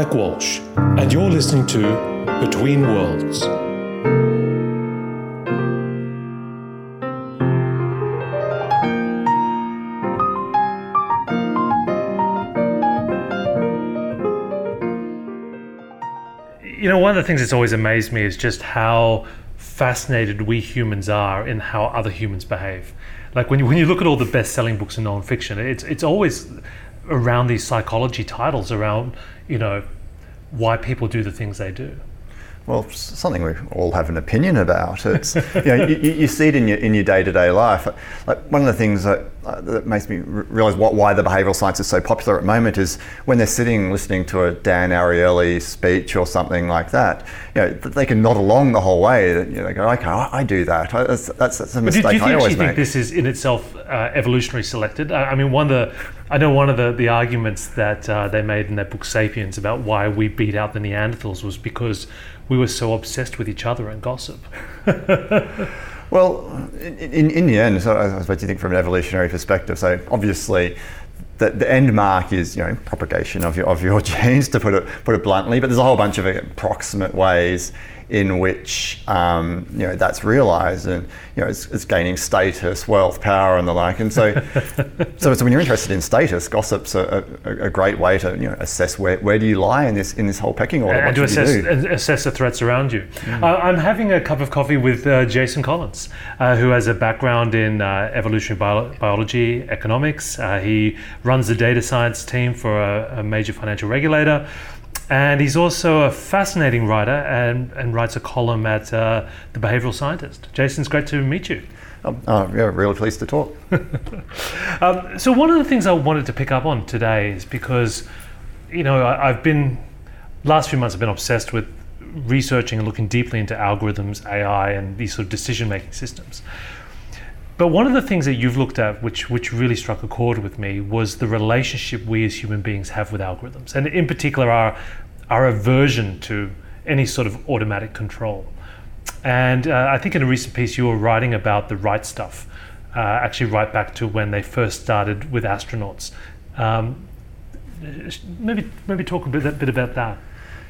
Mike Walsh, and you're listening to Between Worlds. You know, one of the things that's always amazed me is just how fascinated we humans are in how other humans behave. Like when you, when you look at all the best-selling books in nonfiction, it's it's always around these psychology titles around you know why people do the things they do. Well, something we all have an opinion about. It's you know you, you see it in your in your day to day life. Like one of the things that, uh, that makes me realize what why the behavioural science is so popular at the moment is when they're sitting listening to a Dan Ariely speech or something like that. You know they can nod along the whole way. You know, they go, okay, I, I do that. That's, that's, that's a mistake do, do you I always actually make. think this is in itself uh, evolutionary selected? I, I mean, one of the I know one of the, the arguments that uh, they made in their book Sapiens about why we beat out the Neanderthals was because we were so obsessed with each other and gossip. Well, in, in the end, so I suppose you think from an evolutionary perspective. So obviously, the, the end mark is you know propagation of your of your genes, to put it put it bluntly. But there's a whole bunch of approximate ways in which um, you know that's realised, and you know it's, it's, gaining status, wealth, power, and the like. And so, so, so when you're interested in status, gossip's a, a, a, great way to you know assess where, where do you lie in this in this whole pecking order. And to assess, assess the threats around you. Mm. Uh, I'm having a cup of coffee with uh, Jason Collins, uh, who has a background in uh, evolutionary bio- biology, economics. Uh, he runs the data science team for a, a major financial regulator. And he's also a fascinating writer and, and writes a column at uh, The Behavioral Scientist. Jason, it's great to meet you. Um, uh, yeah, really pleased to talk. um, so, one of the things I wanted to pick up on today is because, you know, I, I've been, last few months, I've been obsessed with researching and looking deeply into algorithms, AI, and these sort of decision making systems. But one of the things that you've looked at, which which really struck a chord with me, was the relationship we as human beings have with algorithms, and in particular our our aversion to any sort of automatic control. And uh, I think in a recent piece you were writing about the right stuff, uh, actually right back to when they first started with astronauts. Um, maybe maybe talk a bit, a bit about that.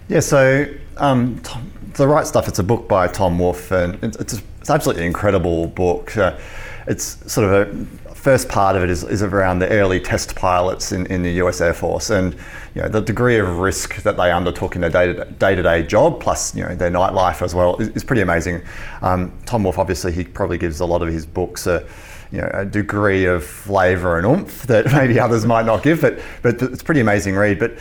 Yeah, so um, Tom, the right stuff. It's a book by Tom Wolfe, and it's, it's, a, it's absolutely incredible book. Uh, it's sort of a first part of it is, is around the early test pilots in, in the US Air Force and you know, the degree of risk that they undertook in their day to day job, plus you know, their nightlife as well, is, is pretty amazing. Um, Tom Wolfe, obviously, he probably gives a lot of his books a, you know, a degree of flavour and oomph that maybe others might not give, but, but it's a pretty amazing read. But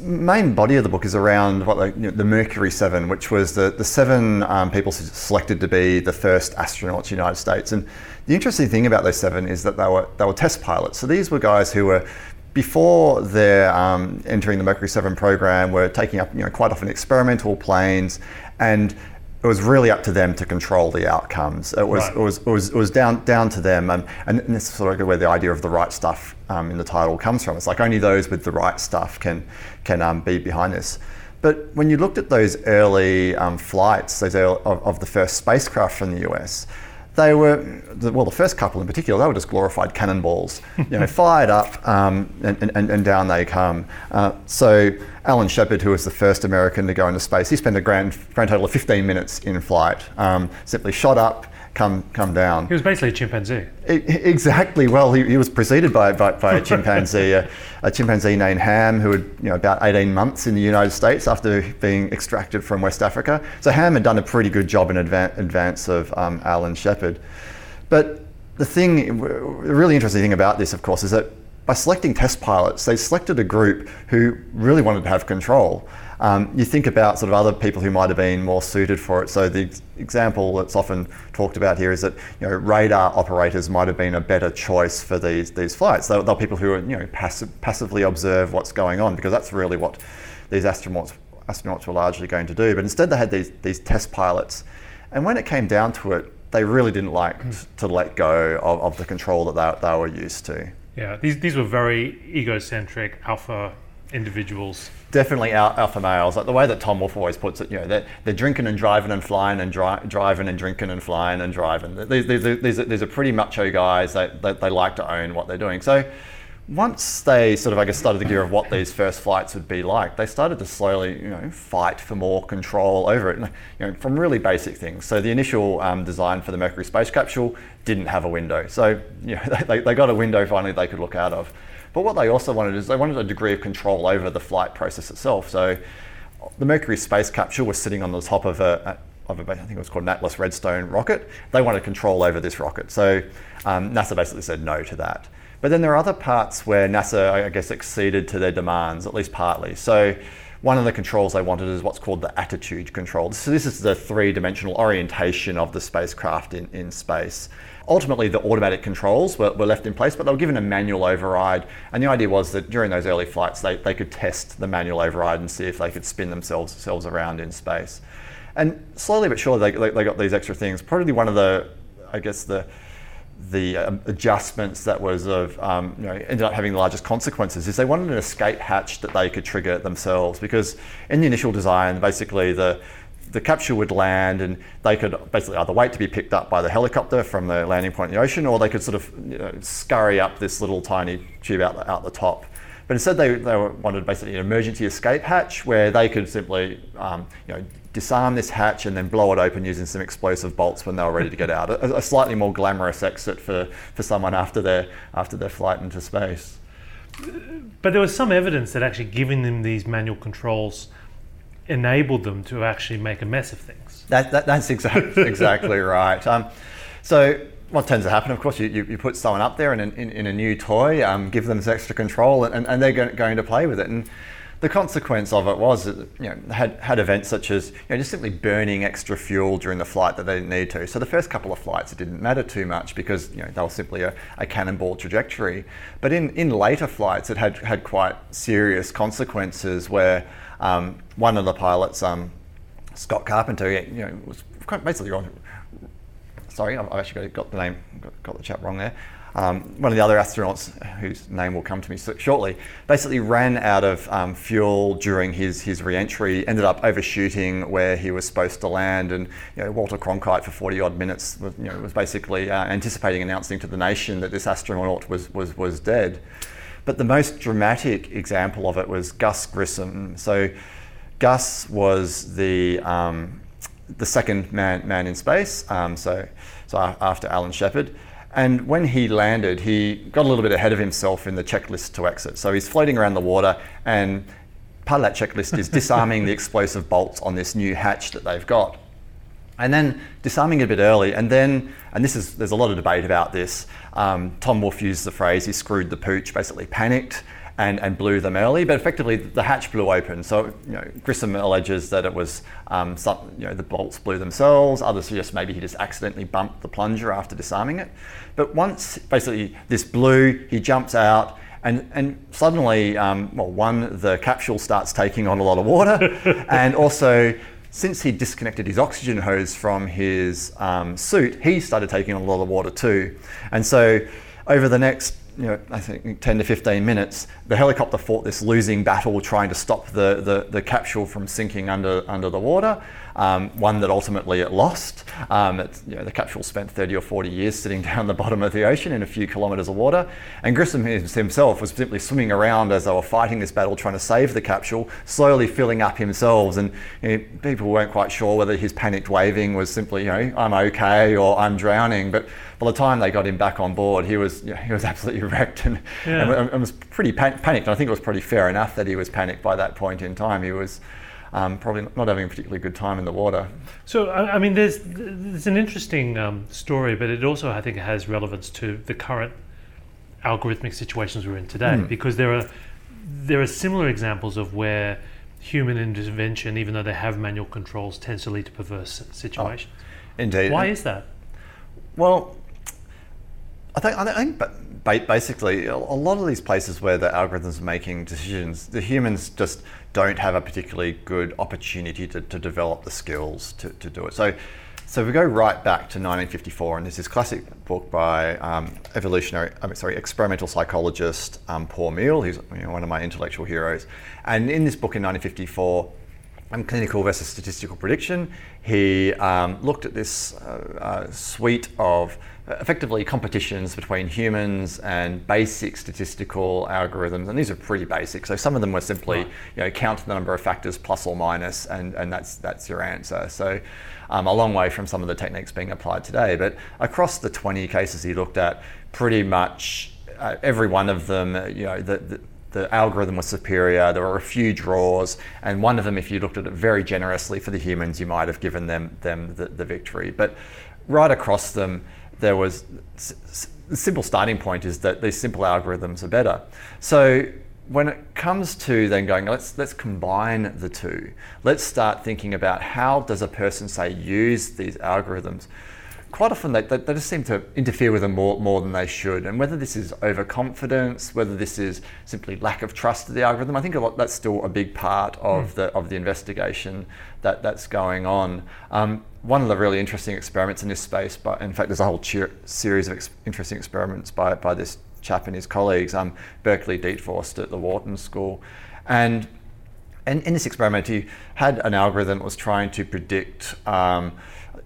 main body of the book is around what you know, the Mercury Seven, which was the, the seven um, people selected to be the first astronauts in the United States. And the interesting thing about those seven is that they were they were test pilots. So these were guys who were before their um, entering the Mercury 7 program were taking up you know, quite often experimental planes and it was really up to them to control the outcomes. It was, right. it was, it was, it was down, down to them. Um, and this is sort of where the idea of the right stuff um, in the title comes from. It's like only those with the right stuff can, can um, be behind this. But when you looked at those early um, flights those early, of, of, the first spacecraft from the US, they were well the first couple in particular they were just glorified cannonballs. You know fired up um, and, and, and, down they come. Uh, so alan shepard who was the first american to go into space he spent a grand, grand total of 15 minutes in flight um, simply shot up come come down. He was basically a chimpanzee. exactly. Well, he, he was preceded by, by, by a chimpanzee, a, a, chimpanzee named Ham, who had you know about 18 months in the United States after being extracted from West Africa. So Ham had done a pretty good job in advance, advance of um, Alan Shepard. But the thing, the really interesting thing about this, of course, is that by selecting test pilots, they selected a group who really wanted to have control. Um, you think about sort of other people who might have been more suited for it. So the example that's often talked about here is that you know radar operators might have been a better choice for these these flights. They're, they're people who are you know passive, passively observe what's going on because that's really what these astronauts astronauts were largely going to do. But instead they had these these test pilots, and when it came down to it, they really didn't like to let go of, of the control that they, they were used to. Yeah, these these were very egocentric alpha individuals. Definitely alpha males. Like the way that Tom Wolfe always puts it, you know, they're, they're drinking and driving and flying and dri- driving and drinking and flying and driving. These, these, these, these are pretty macho guys. They, they, they like to own what they're doing. So once they sort of, I guess, started to gear of what these first flights would be like, they started to slowly, you know, fight for more control over it. You know, from really basic things. So the initial um, design for the Mercury space capsule didn't have a window. So you know, they, they got a window finally they could look out of. But what they also wanted is they wanted a degree of control over the flight process itself. So the Mercury space capsule was sitting on the top of a, of a I think it was called an Atlas Redstone rocket. They wanted control over this rocket. So um, NASA basically said no to that. But then there are other parts where NASA, I guess, acceded to their demands, at least partly. So one of the controls they wanted is what's called the attitude control. So this is the three-dimensional orientation of the spacecraft in, in space. Ultimately, the automatic controls were, were left in place, but they were given a manual override. And the idea was that during those early flights, they, they could test the manual override and see if they could spin themselves, themselves around in space. And slowly but surely, they, they got these extra things. Probably one of the, I guess, the the um, adjustments that was of um, you know ended up having the largest consequences is they wanted an escape hatch that they could trigger themselves because in the initial design basically the the capsule would land and they could basically either wait to be picked up by the helicopter from the landing point in the ocean or they could sort of you know, scurry up this little tiny tube out the, out the top. But instead, they, they wanted basically an emergency escape hatch where they could simply um, you know, disarm this hatch and then blow it open using some explosive bolts when they were ready to get out. A, a, slightly more glamorous exit for, for someone after their, after their flight into space. But there was some evidence that actually giving them these manual controls enabled them to actually make a mess of things. That, that, that's exactly, exactly right. Um, so what tends to happen, of course, you, you, you put someone up there in, in, in a new toy, um, give them this extra control, and, and they're going to play with it. And the consequence of it was that you know had had events such as you know, just simply burning extra fuel during the flight that they didn't need to. So the first couple of flights it didn't matter too much because you know they were simply a, a cannonball trajectory. But in, in later flights it had had quite serious consequences where um, one of the pilots, um, Scott Carpenter, you know, was basically. Sorry, I've actually got the name, got, the chap wrong there um, one of the other astronauts, whose name will come to me shortly, basically ran out of um, fuel during his, his re-entry, ended up overshooting where he was supposed to land, and you know, Walter Cronkite for 40 odd minutes was, you know, was basically uh, anticipating announcing to the nation that this astronaut was, was, was dead. But the most dramatic example of it was Gus Grissom. So Gus was the um, the second man man in space. Um, so so after Alan Shepard. And when he landed, he got a little bit ahead of himself in the checklist to exit. So he's floating around the water, and part of that checklist is disarming the explosive bolts on this new hatch that they've got. And then disarming it a bit early, and then, and this is, there's a lot of debate about this. Um, Tom Wolfe used the phrase, he screwed the pooch, basically panicked and, and blew them early, but effectively the hatch blew open. So you know, Grissom alleges that it was um, some, you know, the bolts blew themselves. Others suggest maybe he just accidentally bumped the plunger after disarming it. But once basically this blew, he jumps out. And, and suddenly, um, well, one, the capsule starts taking on a lot of water, and also since he disconnected his oxygen hose from his um, suit, he started taking on a lot of water too. And so, over the next you know, I think 10 to 15 minutes, the helicopter fought this losing battle trying to stop the, the, the capsule from sinking under, under the water, um, one that ultimately it lost. Um, you know, the capsule spent 30 or 40 years sitting down the bottom of the ocean in a few kilometres of water. And Grissom himself was simply swimming around as they were fighting this battle, trying to save the capsule, slowly filling up himself. And you know, people weren't quite sure whether his panicked waving was simply, you know, I'm okay or I'm drowning. But by the time they got him back on board, he was, you know, he was absolutely wrecked and, yeah. and, and was pretty pan- panicked. And I think it was pretty fair enough that he was panicked by that point in time. He was um, probably not having a particularly good time in the water. So, I, I mean, there's there's an interesting um, story, but it also I think has relevance to the current algorithmic situations we're in today, mm. because there are there are similar examples of where human intervention, even though they have manual controls, tends to lead to perverse situations. Oh, indeed. Why is that? Well, I think I think but basically a lot of these places where the algorithms are making decisions, the humans just don't have a particularly good opportunity to, to develop the skills to, to do it. So so we go right back to 1954, and there's this classic book by um, evolutionary, I mean, sorry, experimental psychologist um, Paul Meehl, who's you know, one of my intellectual heroes. And in this book in 1954, um, clinical versus statistical prediction, he um, looked at this uh, uh, suite of effectively competitions between humans and basic statistical algorithms, and these are pretty basic. So some of them were simply, Right. you know, count the number of factors plus or minus, and, and that's that's your answer. So um, a long way from some of the techniques being applied today. But across the 20 cases he looked at, pretty much uh, every one of them, uh, you know, the, the the algorithm was superior. There were a few draws, and one of them, if you looked at it very generously for the humans, you might have given them them the, the victory. But right across them, there was s- the simple starting point is that these simple algorithms are better. So when it comes to then going, let's let's combine the two. Let's start thinking about how does a person say use these algorithms quite often they, they, they just seem to interfere with them more, more than they should. And whether this is overconfidence, whether this is simply lack of trust of the algorithm, I think a lot, that's still a big part of, hmm. the, of the investigation that, that's going on. Um, one of the really interesting experiments in this space, but in fact, there's a whole cheer, series of ex- interesting experiments by, by this chap and his colleagues, um, Berkeley Dietvorst at the Wharton School. And and in this experiment, he had an algorithm that was trying to predict um,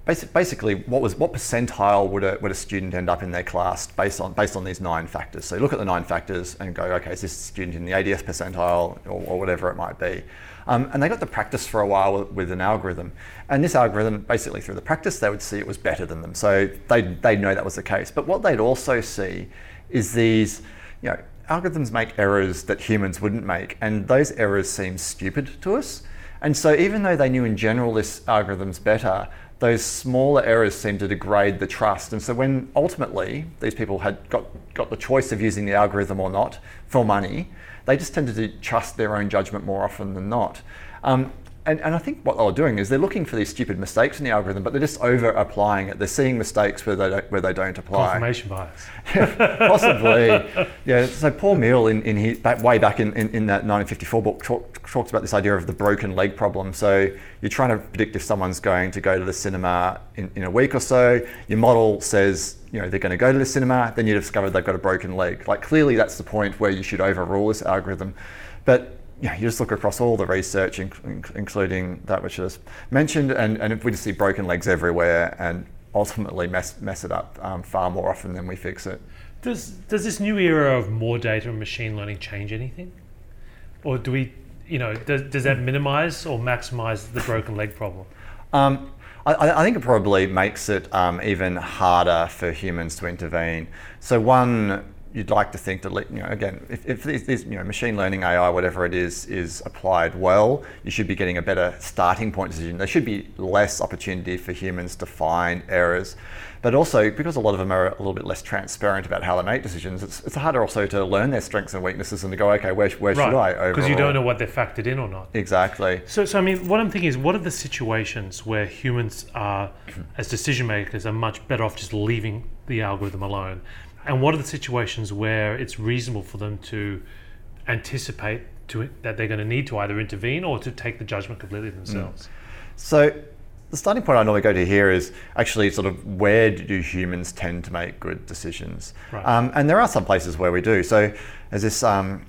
basically what was what percentile would a, would a student end up in their class based on based on these nine factors. So you look at the nine factors and go, okay, is this student in the 80th percentile or, or whatever it might be? Um, and they got to practice for a while with, with an algorithm. And this algorithm, basically through the practice, they would see it was better than them. So they they'd know that was the case. But what they'd also see is these, you know, algorithms make errors that humans wouldn't make, and those errors seem stupid to us. And so, even though they knew in general this algorithm's better, those smaller errors seem to degrade the trust. And so, when ultimately these people had got, got the choice of using the algorithm or not for money, they just tended to trust their own judgment more often than not. Um, and, and I think what they're doing is they're looking for these stupid mistakes in the algorithm, but they're just over applying it. They're seeing mistakes where they don't, where they don't apply. Confirmation bias. Possibly. yeah. So Paul Meehl in, in his, back, way back in, in, in that 1954 book talk, talks about this idea of the broken leg problem. So you're trying to predict if someone's going to go to the cinema in, in a week or so. Your model says you know they're going to go to the cinema. Then you discover they've got a broken leg. Like clearly that's the point where you should overrule this algorithm. But yeah, you just look across all the research, inc- inc- including that which is mentioned, and, and we just see broken legs everywhere, and ultimately mess, mess it up um, far more often than we fix it. Does does this new era of more data and machine learning change anything, or do we, you know, does, does that minimize or maximize the broken leg problem? Um, I, I think it probably makes it um, even harder for humans to intervene. So one, you'd like to think that you know again, if, if this, this, you know machine learning, AI, whatever it is, is applied well, you should be getting a better starting point decision. There should be less opportunity for humans to find errors. But also, because a lot of them are a little bit less transparent about how they make decisions, it's, it's harder also to learn their strengths and weaknesses and to go, okay, where, where should I overall? Because you don't know what they're factored in or not. Exactly. So, so I mean, what I'm thinking is, what are the situations where humans are, as decision makers, are much better off just leaving the algorithm alone, and what are the situations where it's reasonable for them to anticipate to that they're going to need to either intervene or to take the judgment completely themselves? So the starting point I normally go to here is actually sort of where do humans tend to make good decisions? Right. Um, and there are some places where we do. So there's this um,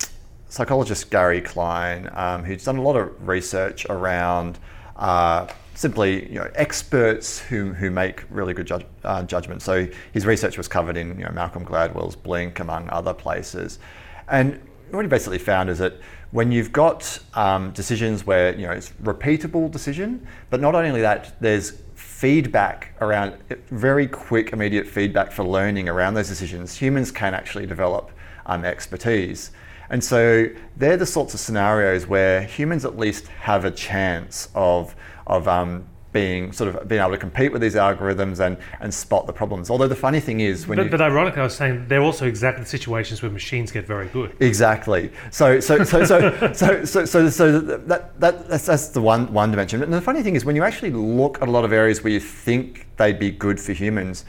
psychologist Gary Klein um, who's done a lot of research around uh, simply you know experts who, who make really good judge, uh, judgment. So his research was covered in you know Malcolm Gladwell's Blink among other places, and what he basically found is that when you've got um, decisions where you know it's repeatable decision, but not only that, there's feedback around very quick, immediate feedback for learning around those decisions. Humans can actually develop um, expertise, and so they're the sorts of scenarios where humans at least have a chance of of um, being sort of being able to compete with these algorithms and, and spot the problems. Although the funny thing is when But, you but ironically, I was saying they're also exactly the situations where machines get very good. Exactly. So so so so so so so, so that, that that's, that's the one one dimension. And the funny thing is when you actually look at a lot of areas where you think they'd be good for humans,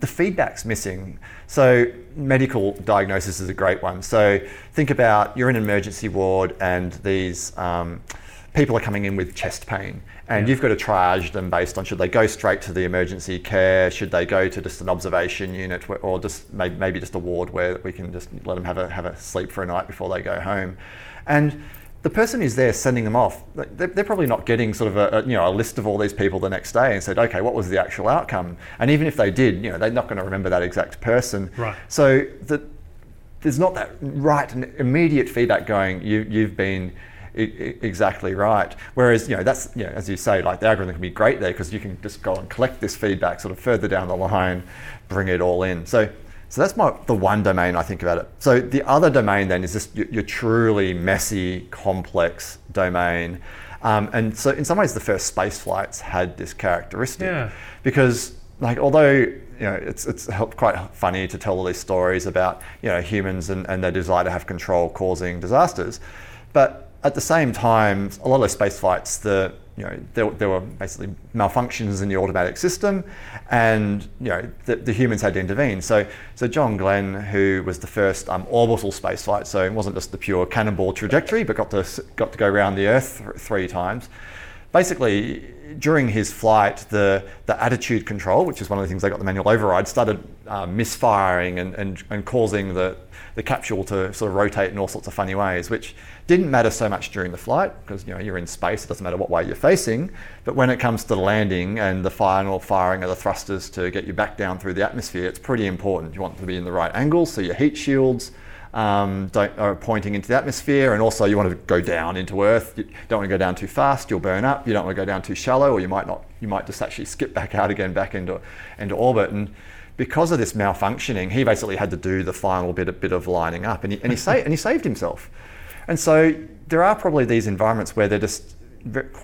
the feedback's missing. So medical diagnosis is a great one. So think about you're in an emergency ward and these um, people are coming in with chest pain and Yeah. you've got to triage them based on should they go straight to the emergency care, should they go to just an observation unit, or just maybe, maybe just a ward where we can just let them have a have a sleep for a night before they go home, and the person who's there sending them off, they're, they're probably not getting sort of a, a, you know a list of all these people the next day and said, okay, what was the actual outcome? And even if they did, you know, they're not going to remember that exact person. Right. So the, there's not that right and immediate feedback going. You you've been i- i- exactly right. Whereas you know that's you know, as you say, like the algorithm can be great there because you can just go and collect this feedback sort of further down the line, bring it all in. So. So that's my the one domain I think about it. So the other domain then is this your, your truly messy, complex domain, um, and so in some ways the first space flights had this characteristic Yeah. because like although you know it's it's quite funny to tell all these stories about you know humans and, and their desire to have control causing disasters, but at the same time a lot of those space flights the you know there, there were basically malfunctions in the automatic system, and you know the, the humans had to intervene. So so John Glenn, who was the first um, orbital space flight, so it wasn't just the pure cannonball trajectory, but got to got to go around the Earth th- three times basically during his flight the, the attitude control which is one of the things they got the manual override started uh, misfiring and, and, and causing the, the capsule to sort of rotate in all sorts of funny ways which didn't matter so much during the flight because you know you're in space it doesn't matter what way you're facing. But when it comes to landing and the final firing of the thrusters to get you back down through the atmosphere it's pretty important. You want to be in the right angle so your heat shields um, don't, are pointing into the atmosphere, and also you want to go down into Earth. You don't want to go down too fast; you'll burn up. You don't want to go down too shallow, or you might not. You might just actually skip back out again, back into into orbit. And because of this malfunctioning, he basically had to do the final bit of bit of lining up, and he and he, sa- and he saved himself. And so there are probably these environments where they're just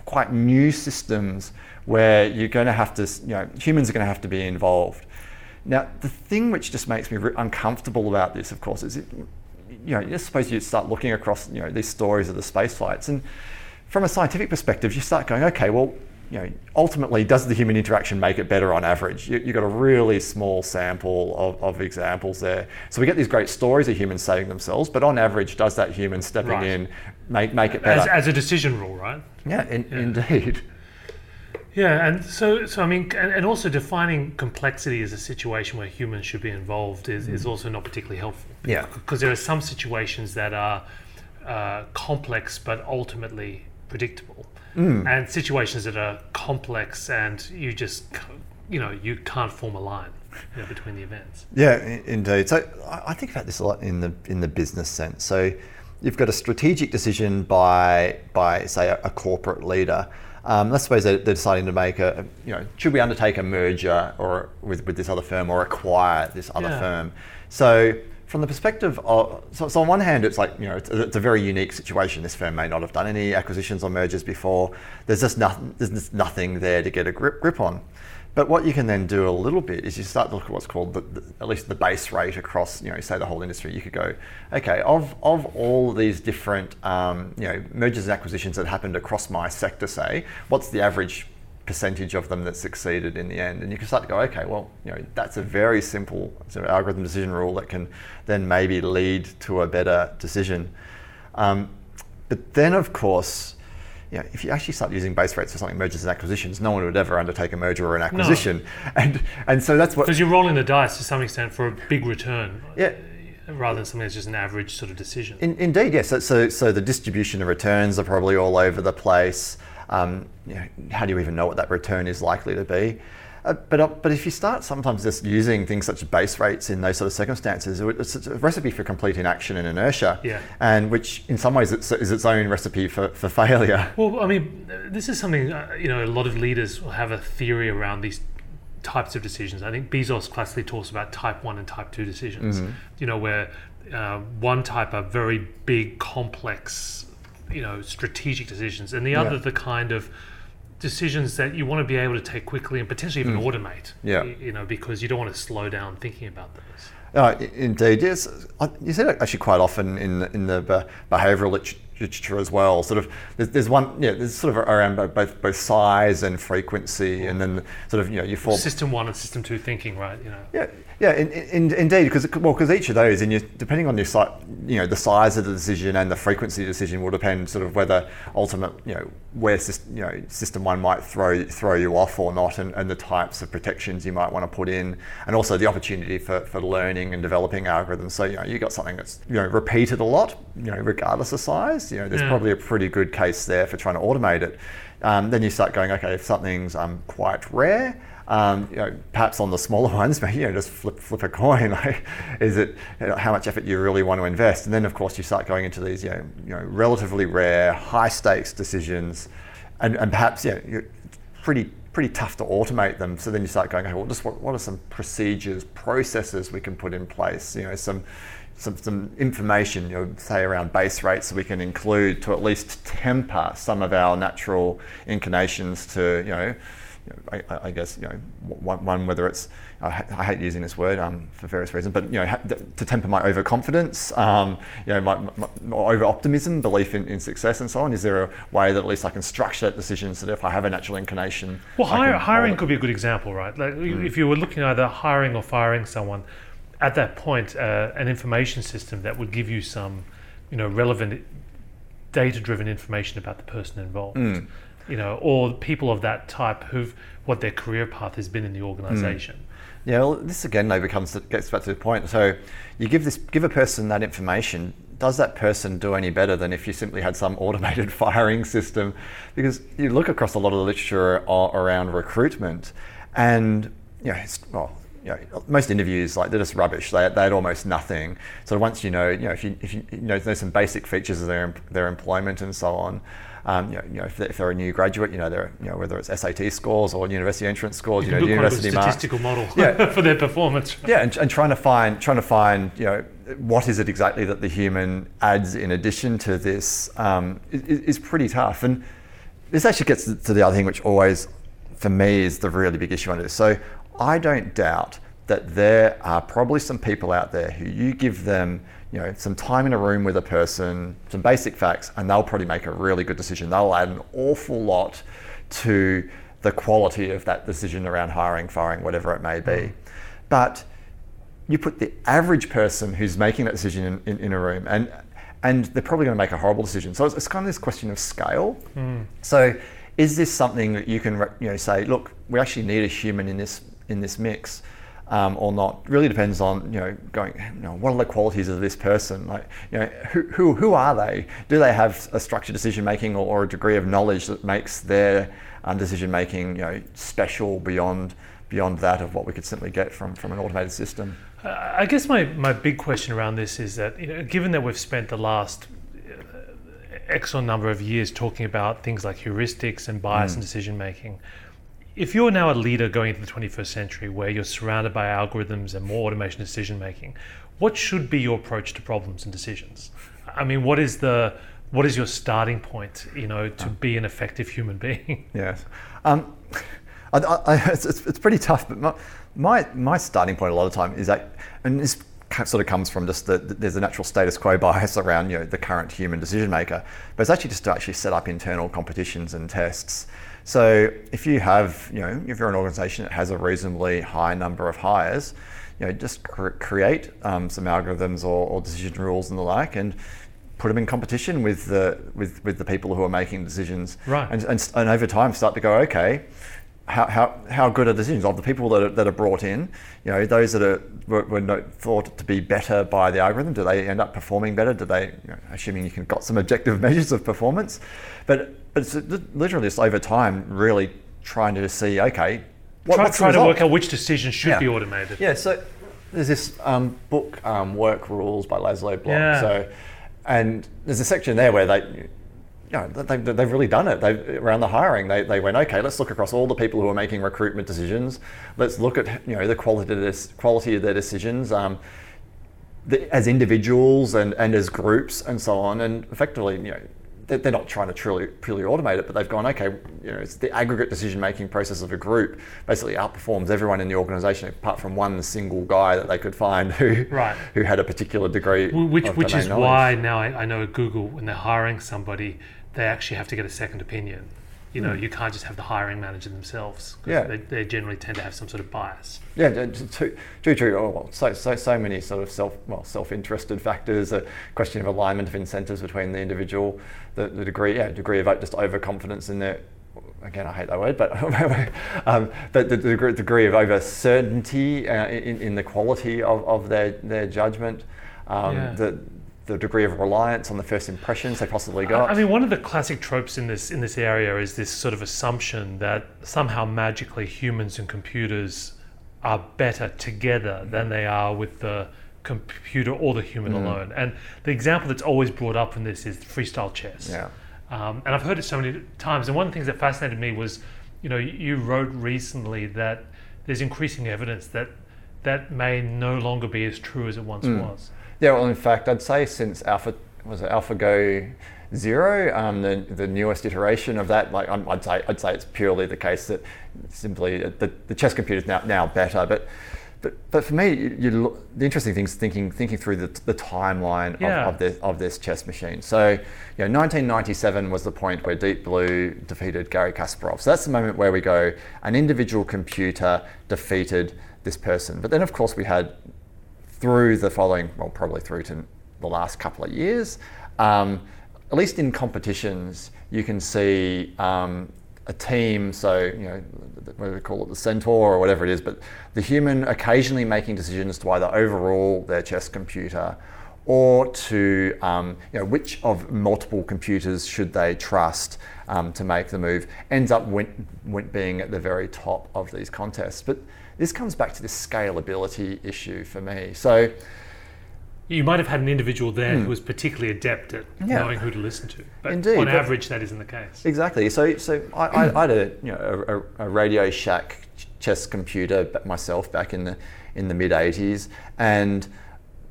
quite new systems where you're going to have to, you know, humans are going to have to be involved. Now, the thing which just makes me uncomfortable about this, of course, is it, you know, you start looking across, you know, these stories of the space flights, and from a scientific perspective, you start going, okay, well, you know, ultimately, does the human interaction make it better on average? You, you've got a really small sample of, of examples there. So we get these great stories of humans saving themselves, but on average, does that human stepping Right. in make, make it better? As, as a decision rule, right? yeah, in, indeed. Yeah, and so so I mean, and, and also defining complexity as a situation where humans should be involved is, is also not particularly helpful. Yeah. because there are some situations that are uh, complex but ultimately predictable, and situations that are complex and you just you know you can't form a line you know, between the events. Yeah, indeed. So I I think about this a lot in the in the business sense. So you've got a strategic decision by by say a, a corporate leader. Um, let's suppose they're, they're deciding to make a you know should we undertake a merger or with, with this other firm or acquire this other Yeah. firm. So from the perspective of so, so on one hand it's like you know it's, a- it's a very unique situation. This firm may not have done any acquisitions or mergers before. There's just nothing there's just nothing there to get a grip grip on. But what you can then do a little bit is you start to look at what's called the, the, at least the base rate across, you know, say the whole industry. You could go, okay, of of all these different, um, you know, mergers and acquisitions that happened across my sector, say, what's the average percentage of them that succeeded in the end? And you can start to go, okay, well, you know, that's a very simple sort of algorithm decision rule that can then maybe lead to a better decision. Um, but then, of course, you know, if you actually start using base rates for something mergers and acquisitions, no one would ever undertake a merger or an acquisition, No. and and so that's what Because you're rolling the dice to some extent for a big return, yeah. rather than something that's just an average sort of decision. In, indeed, yes. So, so, so the distribution of returns are probably all over the place. Um, you know, how do you even know what that return is likely to be? Uh, but, uh, but if you start sometimes just using things such as base rates in those sort of circumstances, it's a recipe for complete inaction and inertia, Yeah. and which in some ways it's, is its own recipe for, for failure. Well, I mean, this is something uh, you know. A lot of leaders will have a theory around these types of decisions. I think Bezos classically talks about type one and type two decisions. You know, where uh, one type are very big, complex, you know, strategic decisions, and the other Yeah. the kind of decisions that you want to be able to take quickly and potentially even automate. Yeah. You know, because you don't want to slow down thinking about those. Uh, indeed, yes. You see that actually quite often in the- in the be- behavioural lit- literature as well. Sort of, there's, there's one, yeah, there's sort of around both both size and frequency, and then sort of you know you fall. System one and system two thinking, right? You know. Yeah, yeah, in, in, indeed, because well, because each of those, and you, depending on your site, you know, the size of the decision and the frequency of the decision will depend sort of whether ultimate, you know, where you know system one might throw throw you off or not, and, and the types of protections you might want to put in, and also the opportunity for, for learning and developing algorithms. So you know you got something that's you know repeated a lot, you know regardless of size. You know there's Yeah. probably a pretty good case there for trying to automate it. Um, then you start going, okay, if something's um, quite rare, um, you know, perhaps on the smaller ones, but you know, just flip flip a coin. Like, is it you know, how much effort you really want to invest? And then, of course, you start going into these, you know, you know relatively rare, high stakes decisions, and, and perhaps, yeah, you're pretty pretty tough to automate them. So then you start going, okay, well, just what, what are some procedures, processes we can put in place? You know, some some, some information, you know, say around base rates, so we can include to at least temper some of our natural inclinations to, you know, you know, I, I- guess you know one, one whether it's I, ha- I hate using this word um, for various reasons, but you know ha- to temper my overconfidence, um, you know my, my, my over optimism, belief in, in success, and so on. Is there a way that at least I can structure that decision so that if I have a natural inclination, Well, hire, hiring could be a good example, right? Like Mm. if you were looking at either hiring or firing someone, at that point, uh, an information system that would give you some, you know, relevant, data-driven information about the person involved, Mm. You know, or people of that type who've what their career path has been in the hmm. organization. Yeah, well, this again though becomes gets back to the point. So you give this give a person that information. Does that person do any better than if you simply had some automated firing system? Because you look across a lot of the literature around recruitment, and you know, it's, well, you know, most interviews like they're just rubbish. They they had almost nothing. So once you know, you know, if you if you, you know, there's some basic features of their their employment and so on. Um, you know, you know if, they're, if they're a new graduate, you know, they're, you know, whether it's SAT scores or university entrance scores, you, You know, can look quite a good university marks. model Yeah. for their performance. Yeah, and, and trying to find trying to find you know what is it exactly that the human adds in addition to this um, is, is pretty tough. And this actually gets to the other thing, which always for me is the really big issue on this. So I don't doubt that there are probably some people out there who you give them you know some time in a room with a person, some basic facts, and they'll probably make a really good decision. They'll add an awful lot to the quality of that decision around hiring, firing, whatever it may be. Mm. But you put the average person who's making that decision in, in, in a room and and they're probably going to make a horrible decision. So it's, it's kind of this question of scale. Hmm. So is this something that you can you know say, look, we actually need a human in this in this mix? Um, or not really depends on you know going you know what are the qualities of this person? Like you know who, who, who are they? Do they have a structured decision making or, or a degree of knowledge that makes their um, decision making you know special beyond beyond that of what we could simply get from from an automated system? Uh, I guess my, my big question around this is that, you know, given that we've spent the last uh, X number of years talking about things like heuristics and bias in decision making, if you're now a leader going into the 21st century where you're surrounded by algorithms and more automation decision making, what should be your approach to problems and decisions? I mean, what is the what is your starting point, you know, to be an effective human being? Yes. Um, I, I, it's, it's pretty tough, but my, my, my starting point a lot of time is that, and this sort of comes from just the, there's a natural status quo bias around you know the current human decision maker, but it's actually just to actually set up internal competitions and tests. So if you have, you know, if you're an organisation that has a reasonably high number of hires, you know, just cr- create um, some algorithms or, or decision rules and the like, and put them in competition with the with, with the people who are making decisions, Right. And, and, and over time start to go, okay, how, how, how good are the decisions of the people that are, that are brought in? You know, those that are were, were thought to be better by the algorithm, do they end up performing better? Do they, you know, assuming you can got some objective measures of performance, but but it's literally just over time, really trying to see, okay, what, try the to work out which decisions should Yeah. be automated. Yeah, so there's this um, book, um, Work Rules by Laszlo Bock. Yeah. So, and there's a section there where they, you know, they, they've really done it. They around the hiring, they, they went, okay, let's look across all the people who are making recruitment decisions. Let's look at you know the quality of this, quality of their decisions. Um, the, as individuals and, and as groups and so on, and effectively, you know, they're, they're not trying to truly purely automate it, but they've gone, okay, you know, it's the aggregate decision making process of a group basically outperforms everyone in the organisation apart from one single guy that they could find who Right. who had a particular degree. Which which is knowledge. why now I, I know Google when they're hiring somebody, they actually have to get a second opinion. you know, you can't just have the hiring manager themselves. Yeah. They, they generally tend to have some sort of bias. Yeah, d- d- too, too true. Oh, well, so, so, so many sort of self, well, self-interested factors. A question of alignment of incentives between the individual, the, the degree, yeah, degree of just overconfidence in their. Again, I hate that word, but um, but the degree, degree of over certainty uh, in, in the quality of, of their their judgment, um, Yeah. the the degree of reliance on the first impressions they possibly got. I mean, one of the classic tropes in this in this area is this sort of assumption that somehow magically humans and computers are better together than they are with the computer or the human Mm. alone. And the example that's always brought up in this is freestyle chess. yeah. Um, and I've heard it so many times. And one of the things that fascinated me was, you know, you wrote recently that there's increasing evidence that that may no longer be as true as it once Mm. was. Yeah, well, in fact, I'd say since Alpha was it AlphaGo Zero, um, the the newest iteration of that, like I'd say I'd say it's purely the case that simply uh, the, the chess computer is now now better, but. But, but for me, you, you look, the interesting thing is thinking thinking through the, the timeline Yeah. of, of this of this chess machine. So, you know, 1997 was the point where Deep Blue defeated Garry Kasparov. So that's the moment where we go, an individual computer defeated this person. But then, of course, we had through the following, well, probably through to the last couple of years, um, at least in competitions, you can see um, a team, so, you know, do we call it, the centaur or whatever it is, but the human occasionally making decisions to either overrule their chess computer or to, um, you know, which of multiple computers should they trust um, to make the move, ends up win- being at the very top of these contests. But this comes back to this scalability issue for me. So, You might have had an individual there who was particularly adept at Hmm. Yeah. knowing who to listen to, but Indeed, on but- average, that isn't the case. Exactly. So, so I, I, I had a, you know, a, a Radio Shack chess computer myself back in the in the mid '80s, and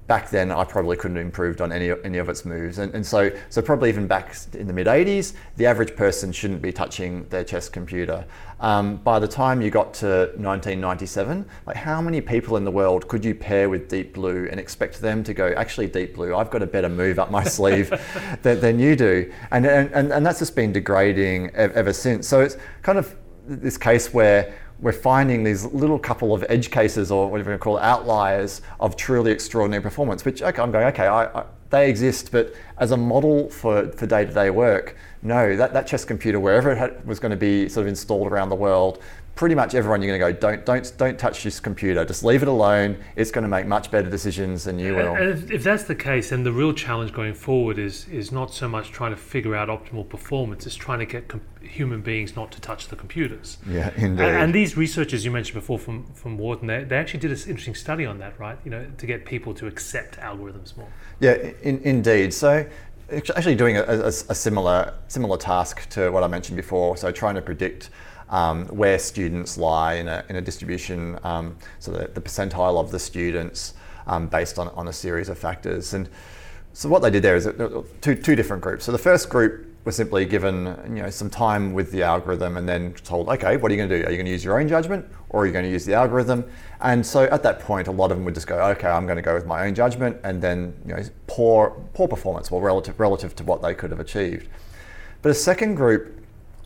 back then I probably couldn't have improved on any any of its moves, and, and so so probably even back in the mid '80s, the average person shouldn't be touching their chess computer. Um, by the time you got to 1997, like how many people in the world could you pair with Deep Blue and expect them to go? Actually, Deep Blue, I've got a better move up my sleeve than, than you do, and, and and that's just been degrading ever since. So it's kind of this case where we're finding these little couple of edge cases or whatever you call it, outliers of truly extraordinary performance, which okay, I'm going, okay, I, I, they exist, but as a model for, for day-to-day work, no, that, that chess computer, wherever it had, was going to be sort of installed around the world, pretty much everyone you're going to go, don't, don't, don't touch this computer, just leave it alone. It's going to make much better decisions than you will. And if, if that's the case, then the real challenge going forward is is not so much trying to figure out optimal performance; it's trying to get com- human beings not to touch the computers. Yeah, indeed. And, and these researchers you mentioned before from from Wharton, they, they actually did an interesting study on that, right? You know, to get people to accept algorithms more. Yeah, in, indeed. So, actually, doing a, a, a similar similar task to what I mentioned before. So, trying to predict um, where students lie in a, in a distribution, um, so the, the percentile of the students um, based on, on a series of factors. And so, what they did there is were two two different groups. So, the first group was simply given you know some time with the algorithm and then told, okay, what are you going to do? Are you going to use your own judgment or are you going to use the algorithm? And so at that point, a lot of them would just go, okay, I'm going to go with my own judgment, and then you know poor poor performance, well relative relative to what they could have achieved. But a second group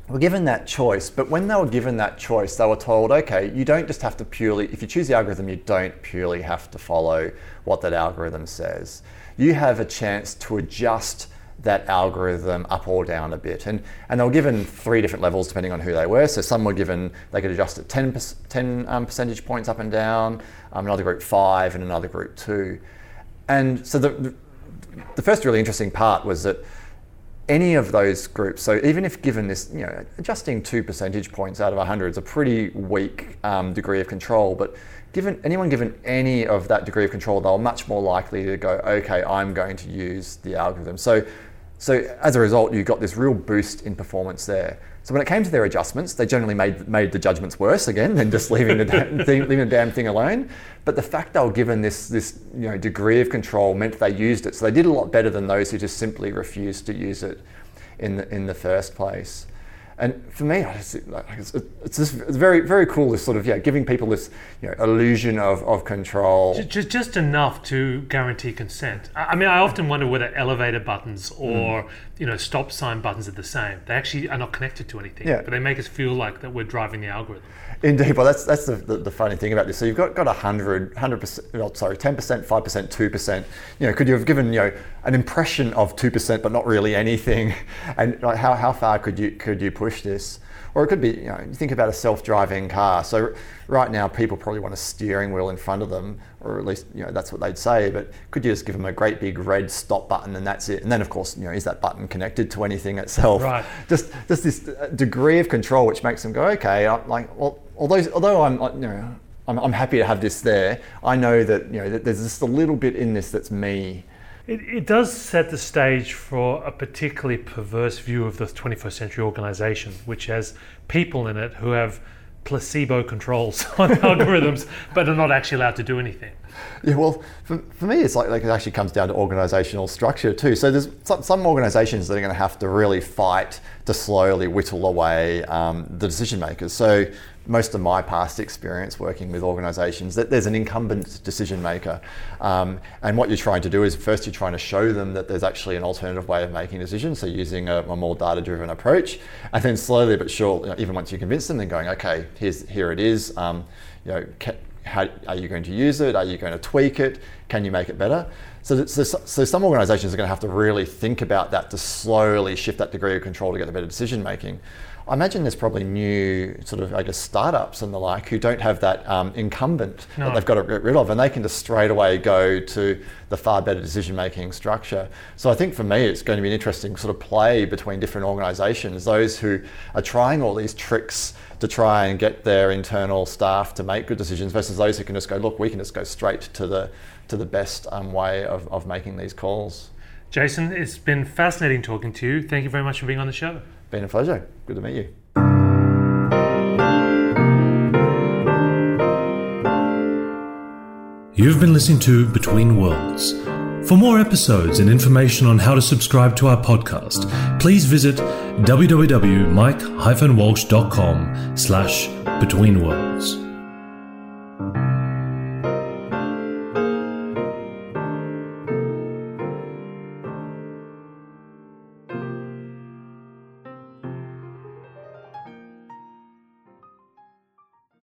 were given that choice, but when they were given that choice, they were told, okay, you don't just have to purely, if you choose the algorithm, you don't purely have to follow what that algorithm says. You have a chance to adjust that algorithm up or down a bit. And, and they were given three different levels depending on who they were. So some were given, they could adjust at 10, 10 um, percentage points up and down, um, another group five, and another group two. And so the, the, the first really interesting part was that any of those groups, so even if given this, you know, adjusting two percentage points out of 100 is a pretty weak um, degree of control, but given anyone given any of that degree of control, they're much more likely to go, okay, I'm going to use the algorithm. So, so as a result, you got this real boost in performance there. So when it came to their adjustments, they generally made made the judgments worse again than just leaving the damn thing, leaving the damn thing alone. But the fact they were given this this you know degree of control meant they used it. So they did a lot better than those who just simply refused to use it in the in the first place. And for me, I just, like, it's, it's just it's very very cool. This sort of yeah, giving people this you know, illusion of, of control. Just, just enough to guarantee consent. I I mean, I often wonder whether elevator buttons or Mm. you know stop sign buttons are the same. They actually are not connected to anything, Yeah. but they make us feel like that we're driving the algorithm. Indeed, well, that's that's the, the, the funny thing about this. So you've got got a hundred, hundred percent, well, sorry, ten percent, five percent, two percent. You know, could you have given you know an impression of two percent, but not really anything? And like, how how far could you could you push this? Or it could be, you know, you think about a self-driving car. So right now, people probably want a steering wheel in front of them, or at least you know that's what they'd say. But could you just give them a great big red stop button and that's it? And then of course, you know, is that button connected to anything itself? Right. Just just this uh, degree of control, which makes them go, okay, I'm like, well, although although I'm you know. I'm, I'm happy to have this there. I know that you know that there's just a little bit in this that's me. It, it does set the stage for a particularly perverse view of the 21st century organization, which has people in it who have placebo controls on algorithms, but are not actually allowed to do anything. Yeah, well, for, for me, it's like, like it actually comes down to organizational structure too. So there's some, some organizations that are going to have to really fight to slowly whittle away um, the decision makers. So most of my past experience working with organizations, that there's an incumbent decision maker, um, and what you're trying to do is first you're trying to show them that there's actually an alternative way of making decisions. So using a, a more data-driven approach, and then slowly but surely, even once you convince them, then going, okay, here's here it is. Um, you know. Ca- how are you going to use it? Are you going to tweak it? Can you make it better? So, so, so some organizations are going to have to really think about that to slowly shift that degree of control to get the better decision making. I imagine there's probably new sort of, I guess, startups and the like who don't have that um, incumbent No. that they've got to get rid of, and they can just straight away go to the far better decision making structure. So I think for me, it's going to be an interesting sort of play between different organizations, those who are trying all these tricks to try and get their internal staff to make good decisions versus those who can just go, look, we can just go straight to the to the best um, way of, of making these calls. Jason, it's been fascinating talking to you. Thank you very much for being on the show. Been a pleasure. Good to meet you. You've been listening to Between Worlds. For more episodes and information on how to subscribe to our podcast, please visit www.mike-walsh.com slash between worlds.